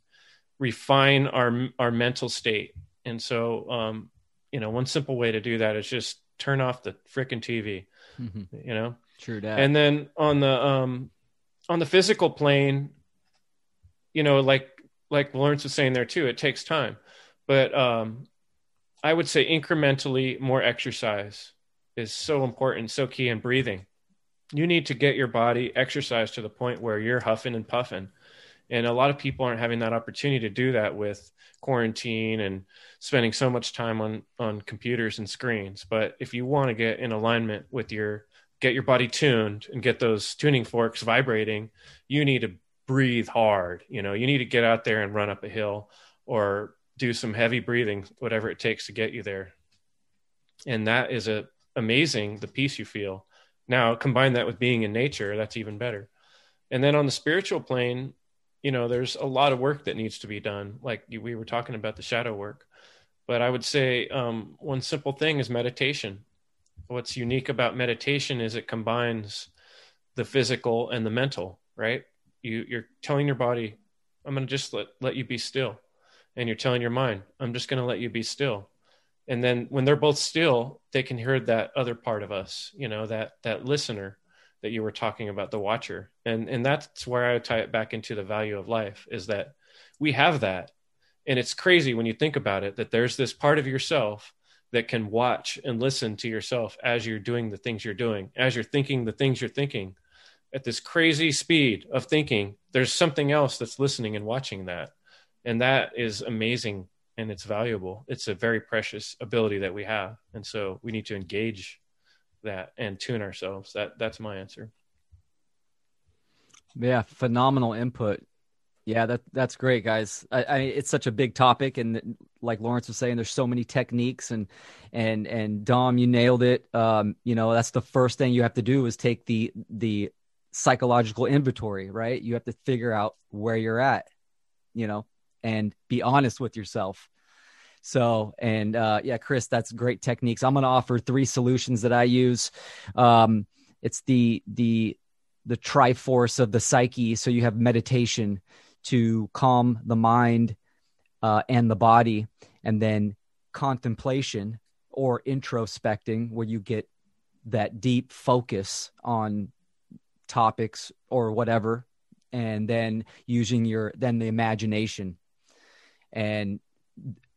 S2: refine our our mental state. And so, um, you know, one simple way to do that is just turn off the freaking TV. Mm-hmm. You know,
S4: true that.
S2: And then on the um, on the physical plane, you know, like like Lawrence was saying there too, it takes time. But um, I would say incrementally more exercise is so important, so key in breathing. You need to get your body exercised to the point where you're huffing and puffing. And a lot of people aren't having that opportunity to do that with quarantine and spending so much time on on computers and screens. But if you want to get in alignment with your get your body tuned and get those tuning forks vibrating, you need to breathe hard. You know, you need to get out there and run up a hill or do some heavy breathing, whatever it takes to get you there. And that is a amazing the peace you feel. Now combine that with being in nature, that's even better. And then on the spiritual plane, you know, there's a lot of work that needs to be done. Like we were talking about the shadow work, but I would say um, one simple thing is meditation what's unique about meditation is it combines the physical and the mental, right? You you're telling your body, I'm going to just let let you be still. And you're telling your mind, I'm just going to let you be still. And then when they're both still, they can hear that other part of us, you know, that that listener that you were talking about, the watcher. And and that's where I tie it back into the value of life is that we have that. And it's crazy when you think about it that there's this part of yourself that can watch and listen to yourself as you're doing the things you're doing, as you're thinking the things you're thinking at this crazy speed of thinking. There's something else that's listening and watching that. And that is amazing and it's valuable. It's a very precious ability that we have. And so we need to engage that and tune ourselves. That that's my answer.
S4: Yeah, phenomenal input. Yeah, that that's great, guys. I, I, it's such a big topic, and like Lawrence was saying, there's so many techniques, and and and Dom, you nailed it. Um, you know, that's the first thing you have to do is take the the psychological inventory, right? You have to figure out where you're at, you know, and be honest with yourself. So, and uh, yeah, Chris, that's great techniques. I'm going to offer three solutions that I use. Um, it's the the the triforce of the psyche. So you have meditation to calm the mind uh, and the body, and then contemplation or introspecting, where you get that deep focus on topics or whatever, and then using your then the imagination and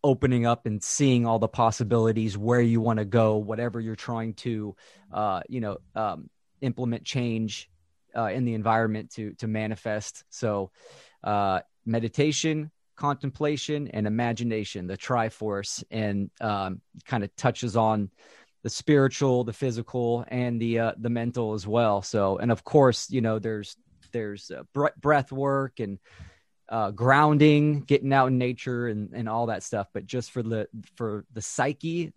S4: opening up and seeing all the possibilities where you want to go, whatever you're trying to, uh, you know, um, implement change uh, in the environment to to manifest. So, uh, meditation, contemplation, and imagination, the Triforce, and um, kind of touches on the spiritual, the physical, and the uh, the mental as well. So, and of course, you know, there's there's uh, breath work and uh, grounding, getting out in nature, and and all that stuff. But just for the for the psyche,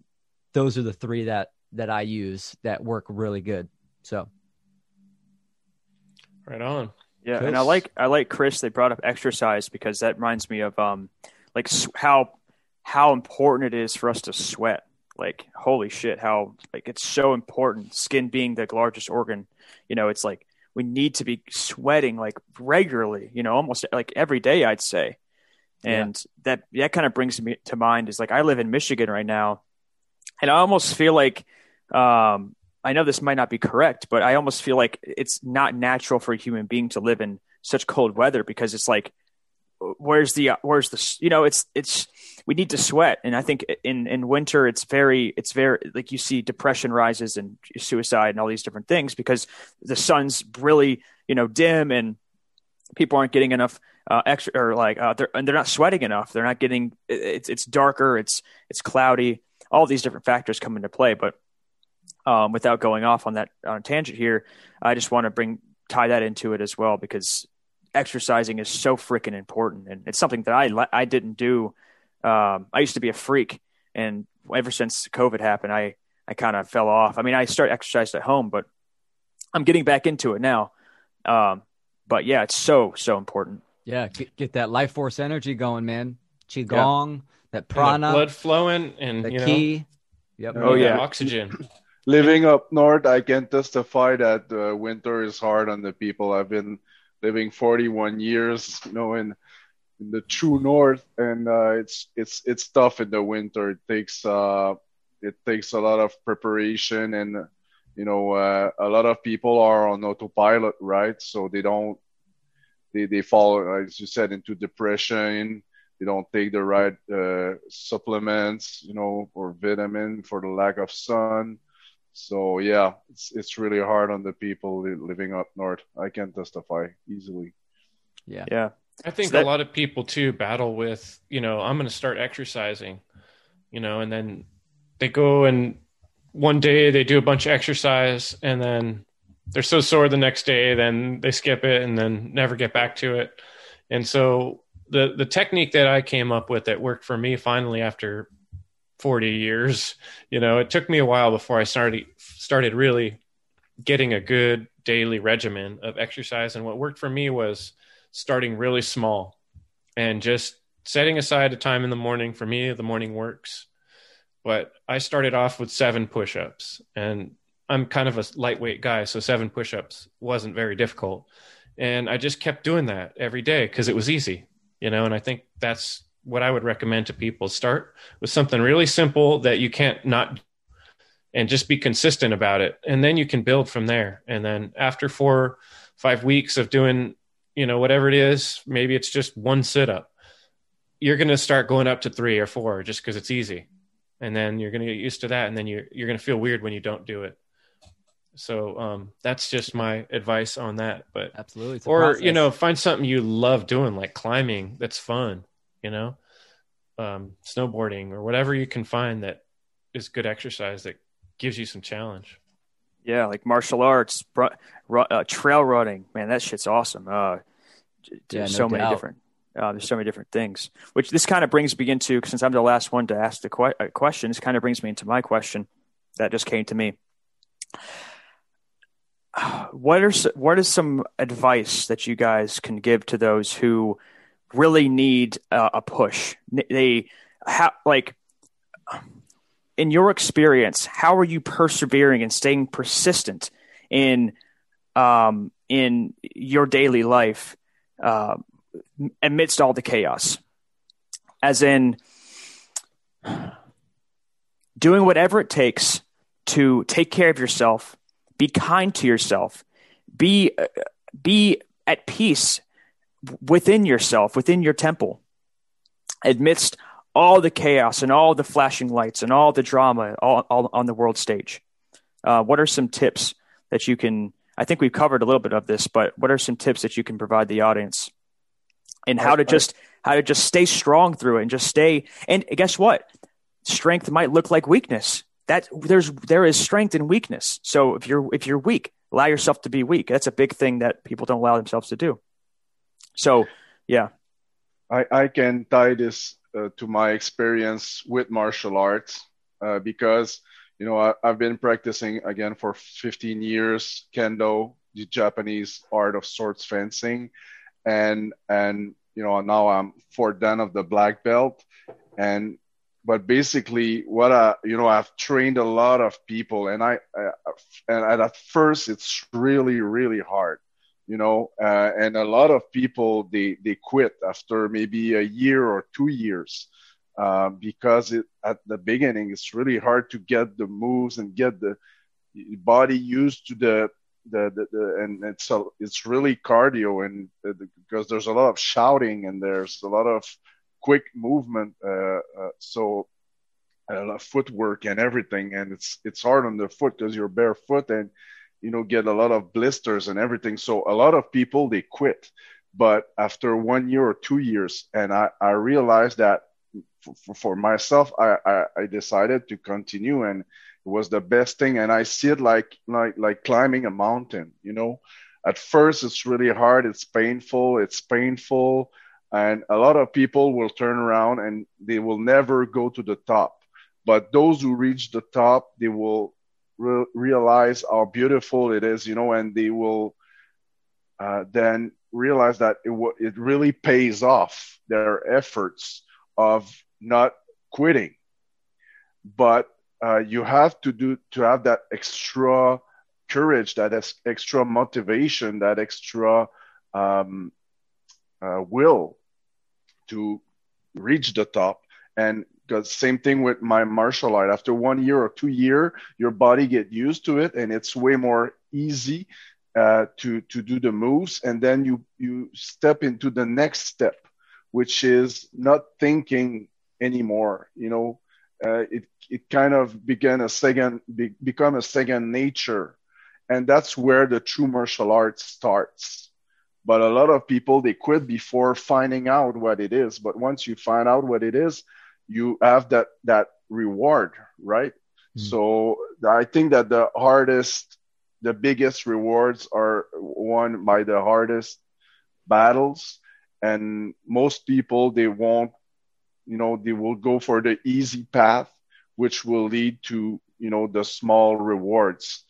S4: those are the three that that I use that work really good. So,
S2: right on.
S3: Yeah, Chris. and I like I like Chris. They brought up exercise because that reminds me of um like how how important it is for us to sweat. Like holy shit, how like it's so important. Skin being the largest organ, you know, it's like we need to be sweating like regularly, you know, almost like every day, I'd say. And yeah. that that kind of brings me to mind is like I live in Michigan right now, and I almost feel like um, I know this might not be correct, but I almost feel like it's not natural for a human being to live in such cold weather because it's like where's the where's the you know it's it's we need to sweat. And i think in in winter it's very it's very like you see depression rises and suicide and all these different things because the sun's really you know dim and people aren't getting enough uh, extra or like uh, they're and they're not sweating enough. They're not getting it's it's darker. It's it's cloudy. All these different factors come into play. But um, without going off on that on a tangent here i just want to bring tie that into it as well because exercising is so freaking important, and it's something that I I didn't do. Um, I used to be a freak, and ever since COVID happened, I I kind of fell off. I mean, I start exercise at home, but I'm getting back into it now. Um, but yeah, it's so so important.
S4: Yeah, get, get that life force energy going, man. Qigong, yeah. that prana,
S2: blood flowing, and
S4: the
S2: you
S4: key.
S2: Yep. Oh yeah, oxygen.
S5: Living up north, I can testify that uh, winter is hard on the people. I've been living 41 years, you know, in in the true north, and uh, it's it's it's tough in the winter. It takes uh, it takes a lot of preparation, and you know, uh, a lot of people are on autopilot, right? So they don't they they fall, as you said, into depression. They don't take the right uh, supplements, you know, or vitamin for the lack of sun so yeah, it's it's really hard on the people living up north. I can testify easily.
S3: Yeah, yeah.
S2: I think so that... a lot of people too battle with, you know, I'm going to start exercising, you know, and then they go and one day they do a bunch of exercise and then they're so sore the next day, then they skip it and then never get back to it. And so the the technique that I came up with that worked for me finally after 40 years. You know, it took me a while before I started started really getting a good daily regimen of exercise and what worked for me was starting really small and just setting aside a time in the morning. For me the morning works but i started off with seven push-ups and i'm kind of a lightweight guy so seven push-ups wasn't very difficult. And i just kept doing that every day because it was easy you know and i think that's what I would recommend to people. Start with something really simple that you can't not and just be consistent about it. And then you can build from there. And then after four five weeks of doing you know whatever it is maybe it's just one sit up you're going to start going up to three or four just because it's easy. And then you're going to get used to that and then you're, you're going to feel weird when you don't do it. So um, that's just my advice on that but
S4: absolutely.
S2: Or process. you know find something you love doing like climbing that's fun you know, um, snowboarding or whatever you can find that is good exercise that gives you some challenge.
S3: Yeah, like martial arts, uh, trail running, man, that shit's awesome. Uh, yeah, so no many doubt. different. Uh, there's so many different things. Which this kind of brings me into, since I'm the last one to ask the que- uh, question, this kind of brings me into my question that just came to me. <sighs> What are what is some advice that you guys can give to those who really need uh, a push. They have like in your experience, how are you persevering and staying persistent in um, in your daily life uh, amidst all the chaos? As in doing whatever it takes to take care of yourself, be kind to yourself, be uh, be at peace within yourself, within your temple, amidst all the chaos and all the flashing lights and all the drama all, all on the world stage. Uh, what are some tips that you can? I think we've covered a little bit of this, but what are some tips that you can provide the audience and how to just how to just stay strong through it and just stay? And guess what? Strength might look like weakness. That there's there is strength and weakness. So if you're if you're weak, allow yourself to be weak. That's a big thing that people don't allow themselves to do. So yeah,
S5: I I can tie this uh, to my experience with martial arts uh, because you know I, have been practicing again for 15 years kendo the japanese art of swords fencing and and you know now i'm fourth dan of the black belt. And but basically what i you know i've trained a lot of people and i, I and at first it's really really hard you know uh, and a lot of people they they quit after maybe a year or two years uh, because it, at the beginning it's really hard to get the moves and get the body used to the the, the, the and it's a, it's really cardio and uh, because there's a lot of shouting and there's a lot of quick movement uh, uh, so of footwork and everything and it's it's hard on the foot because you're barefoot and you know get a lot of blisters and everything. So a lot of people they quit. But after one year or two years and i, I realized that for, for myself I, I, I decided to continue and it was the best thing. And i see it like like like climbing a mountain you know? At first it's really hard. It's painful. It's painful. And a lot of people will turn around and they will never go to the top. But those who reach the top they will re- realize how beautiful it is, you know, and they will uh, then realize that it, w- it really pays off their efforts of not quitting. But uh, you have to do to have that extra courage, that extra motivation, that extra um, uh, will to reach the top. And because same thing with my martial art. After one year or two year your body get used to it and it's way more easy uh, to to do the moves and then you you step into the next step which is not thinking anymore you know? Uh, it it kind of began a second be, become a second nature and that's where the true martial arts starts. But a lot of people they quit before finding out what it is but once you find out what it is you have that that reward right? Mm. so i think that the hardest the biggest rewards are won by the hardest battles and most people they won't you know they will go for the easy path which will lead to you know the small rewards.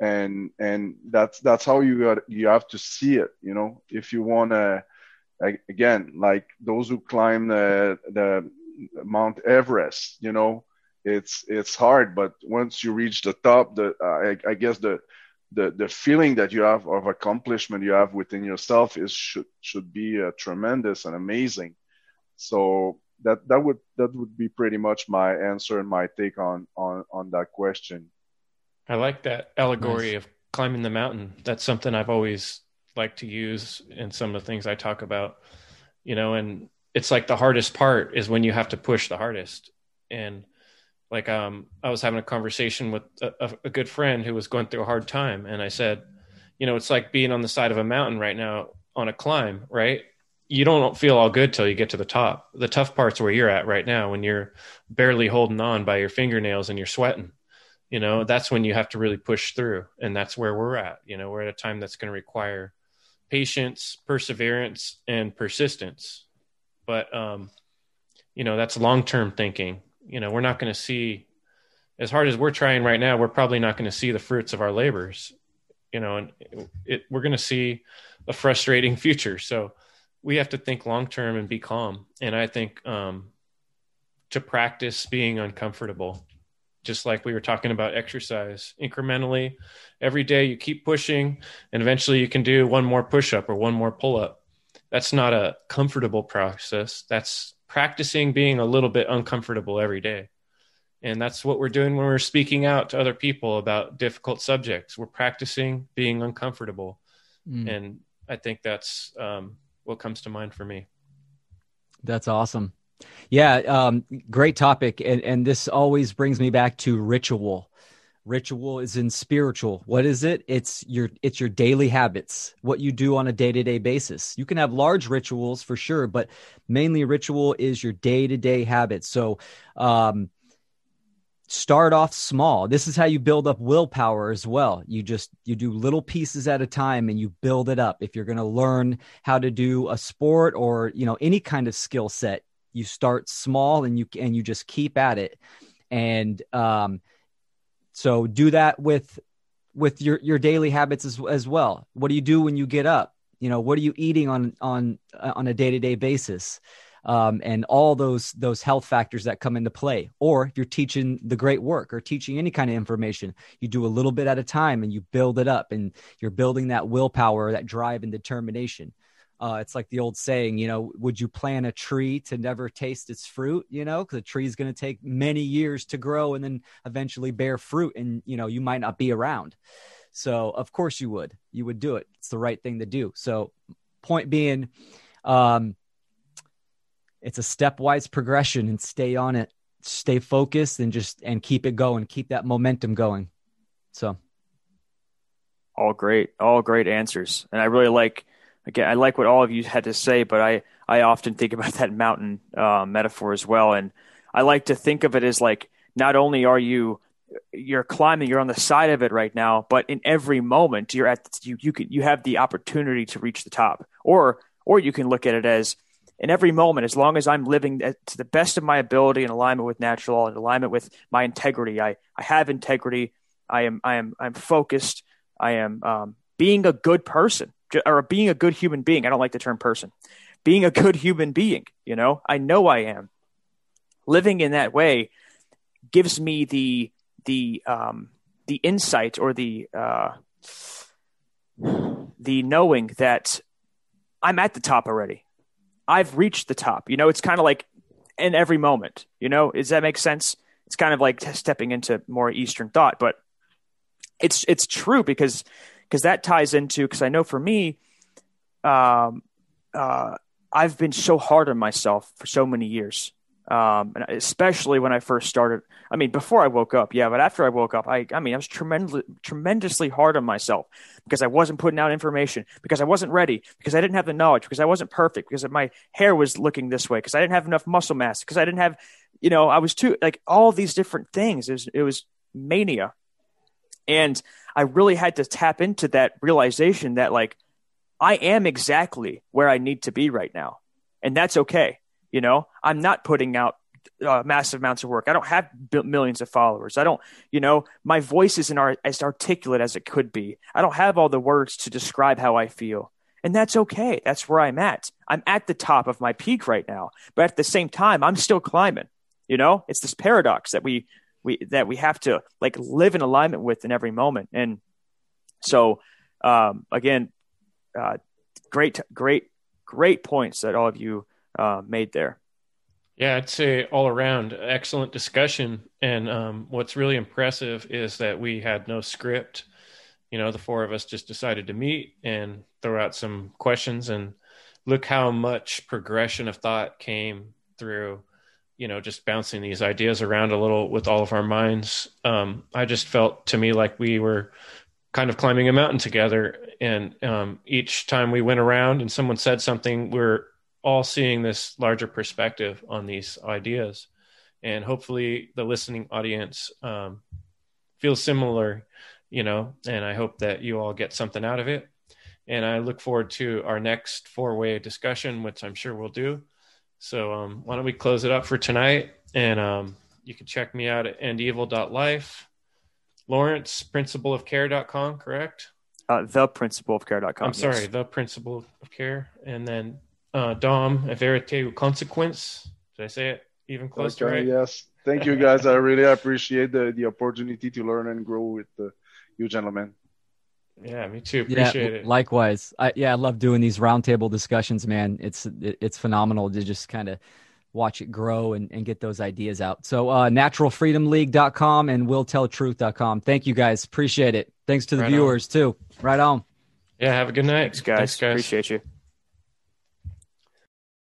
S5: And and that's that's how you got you have to see it you know? If you want to again like those who climb the the Mount Everest. You know, it's it's hard, but once you reach the top, the uh, I, I, guess the the the feeling that you have of accomplishment you have within yourself is should should be uh, tremendous and amazing. So that that would that would be pretty much my answer and my take on on on that question.
S2: I like that allegory nice. of climbing the mountain. That's something I've always liked to use in some of the things I talk about. You know, and it's like the hardest part is when you have to push the hardest. And like um i was having a conversation with a, a, good friend who was going through a hard time. And i said you know it's like being on the side of a mountain right now on a climb right? You don't feel all good till you get to the top. The tough parts where you're at right now when you're barely holding on by your fingernails and you're sweating you know that's when you have to really push through. And that's where we're at you know we're at a time that's going to require patience perseverance and persistence but um, you know that's long term thinking. You know, we're not going to see as hard as we're trying right now. We're probably not going to see the fruits of our labors. You know, and it, we're going to see a frustrating <laughs> future. So we have to think long term and be calm. And I think um, to practice being uncomfortable, just like we were talking about exercise incrementally every day, you keep pushing, and eventually you can do one more push up or one more pull up that's not a comfortable process. That's practicing being a little bit uncomfortable every day. And that's what we're doing when we're speaking out to other people about difficult subjects. We're practicing being uncomfortable. Mm. And I think that's um, what comes to mind for me.
S4: That's awesome. Yeah, um, great topic, and and this always brings me back to ritual. Ritual is in spiritual. What is it? It's your it's your daily habits, what you do on a day to day basis. You can have large rituals for sure, but mainly ritual is your day to day habits. So, um, start off small this is how you build up willpower as well you just you do little pieces at a time and you build it up if you're going to learn how to do a sport or you know any kind of skill set you start small and you and you just keep at it and um so do that with with your your daily habits as as well what do you do when you get up you know what are you eating on on on a day-to-day basis um, and all those those health factors that come into play. Or if you're teaching the great work or teaching any kind of information, you do a little bit at a time and you build it up, and you're building that willpower, that drive, and determination. Uh, it's like the old saying, you know, would you plant a tree to never taste its fruit? You know, because a tree is going to take many years to grow and then eventually bear fruit, and you know, you might not be around. So, of course, you would. You would do it. It's the right thing to do. So, point being, um, it's a stepwise progression and stay on it stay focused and just and keep it going keep that momentum going so
S3: all great all great answers and i really like again i like what all of you had to say but i i often think about <laughs> that mountain uh, metaphor as well and i like to think of it as like not only are you you're climbing you're on the side of it right now but in every moment you're at you you can you have the opportunity to reach the top or or you can look at it as in every moment, as long as I'm living to the best of my ability in alignment with natural law, in alignment with my integrity, I, I have integrity. I am, I am, I'm focused. I am um, being a good person or being a good human being. I don't like the term person. Being a good human being, you know, I know I am. Living in that way gives me the the um, the insight or the uh, the knowing that I'm at the top already. I've reached the top. You know, it's kind of like in every moment. You know, does that make sense? It's kind of like stepping into more Eastern thought, but it's it's true because because that ties into because I know for me, um, uh, I've been so hard on myself for so many years, um, and especially when I first started. I mean, before I woke up, yeah, but after I woke up, I, I mean, I was tremendously, tremendously hard on myself because I wasn't putting out information, because I wasn't ready, because I didn't have the knowledge, because I wasn't perfect, because my hair was looking this way, because I didn't have enough muscle mass, because I didn't have, you know, I was too like all these different things. It was, it was mania, and I really had to tap into that realization that like I am exactly where I need to be right now, and that's okay. You know, I'm not putting out uh, massive amounts of work. I don't have millions of followers. I don't, you know, my voice isn't as articulate as it could be. I don't have all the words to describe how I feel. And that's okay. That's where I'm at. I'm at the top of my peak right now. But at the same time, I'm still climbing. You know, it's this paradox that we we that we have to like live in alignment with in every moment. And so um again, uh great great great points that all of you uh, made there.
S2: Yeah, I'd say all around excellent discussion. And um, what's really impressive is that we had no script. You know, the four of us just decided to meet and throw out some questions and look how much progression of thought came through, you know, just bouncing these ideas around a little with all of our minds. Um, I just felt to me like we were kind of climbing a mountain together. And um, each time we went around and someone said something, we're all seeing this larger perspective on these ideas. And hopefully the listening audience um, feels similar, you know, and I hope that you all get something out of it. And I look forward to our next four way discussion, which I'm sure we'll do. So um, why don't we close it up for tonight? And um, you can check me out at endevil.life. Lawrence, principleofcare.com, correct?
S3: Uh, the principleofcare.com.
S2: I'm sorry, yes. the principle of care. And then uh, Dom, a verite consequence. Did I say it even close okay, right?
S5: Yes. Thank you, guys. I really appreciate the, the opportunity to learn and grow with the, you gentlemen.
S2: Yeah, me too. Appreciate
S4: yeah,
S2: it.
S4: Likewise. I, yeah, I love doing these roundtable discussions, man. It's it's phenomenal to just kind of watch it grow and, and get those ideas out. So uh, naturalfreedomleague.com and willtelltruth.com. Thank you guys. Appreciate it. Thanks to the right viewers on. too. Right on.
S2: Yeah, have a good night.
S3: Thanks guys. Thanks, guys. Appreciate you.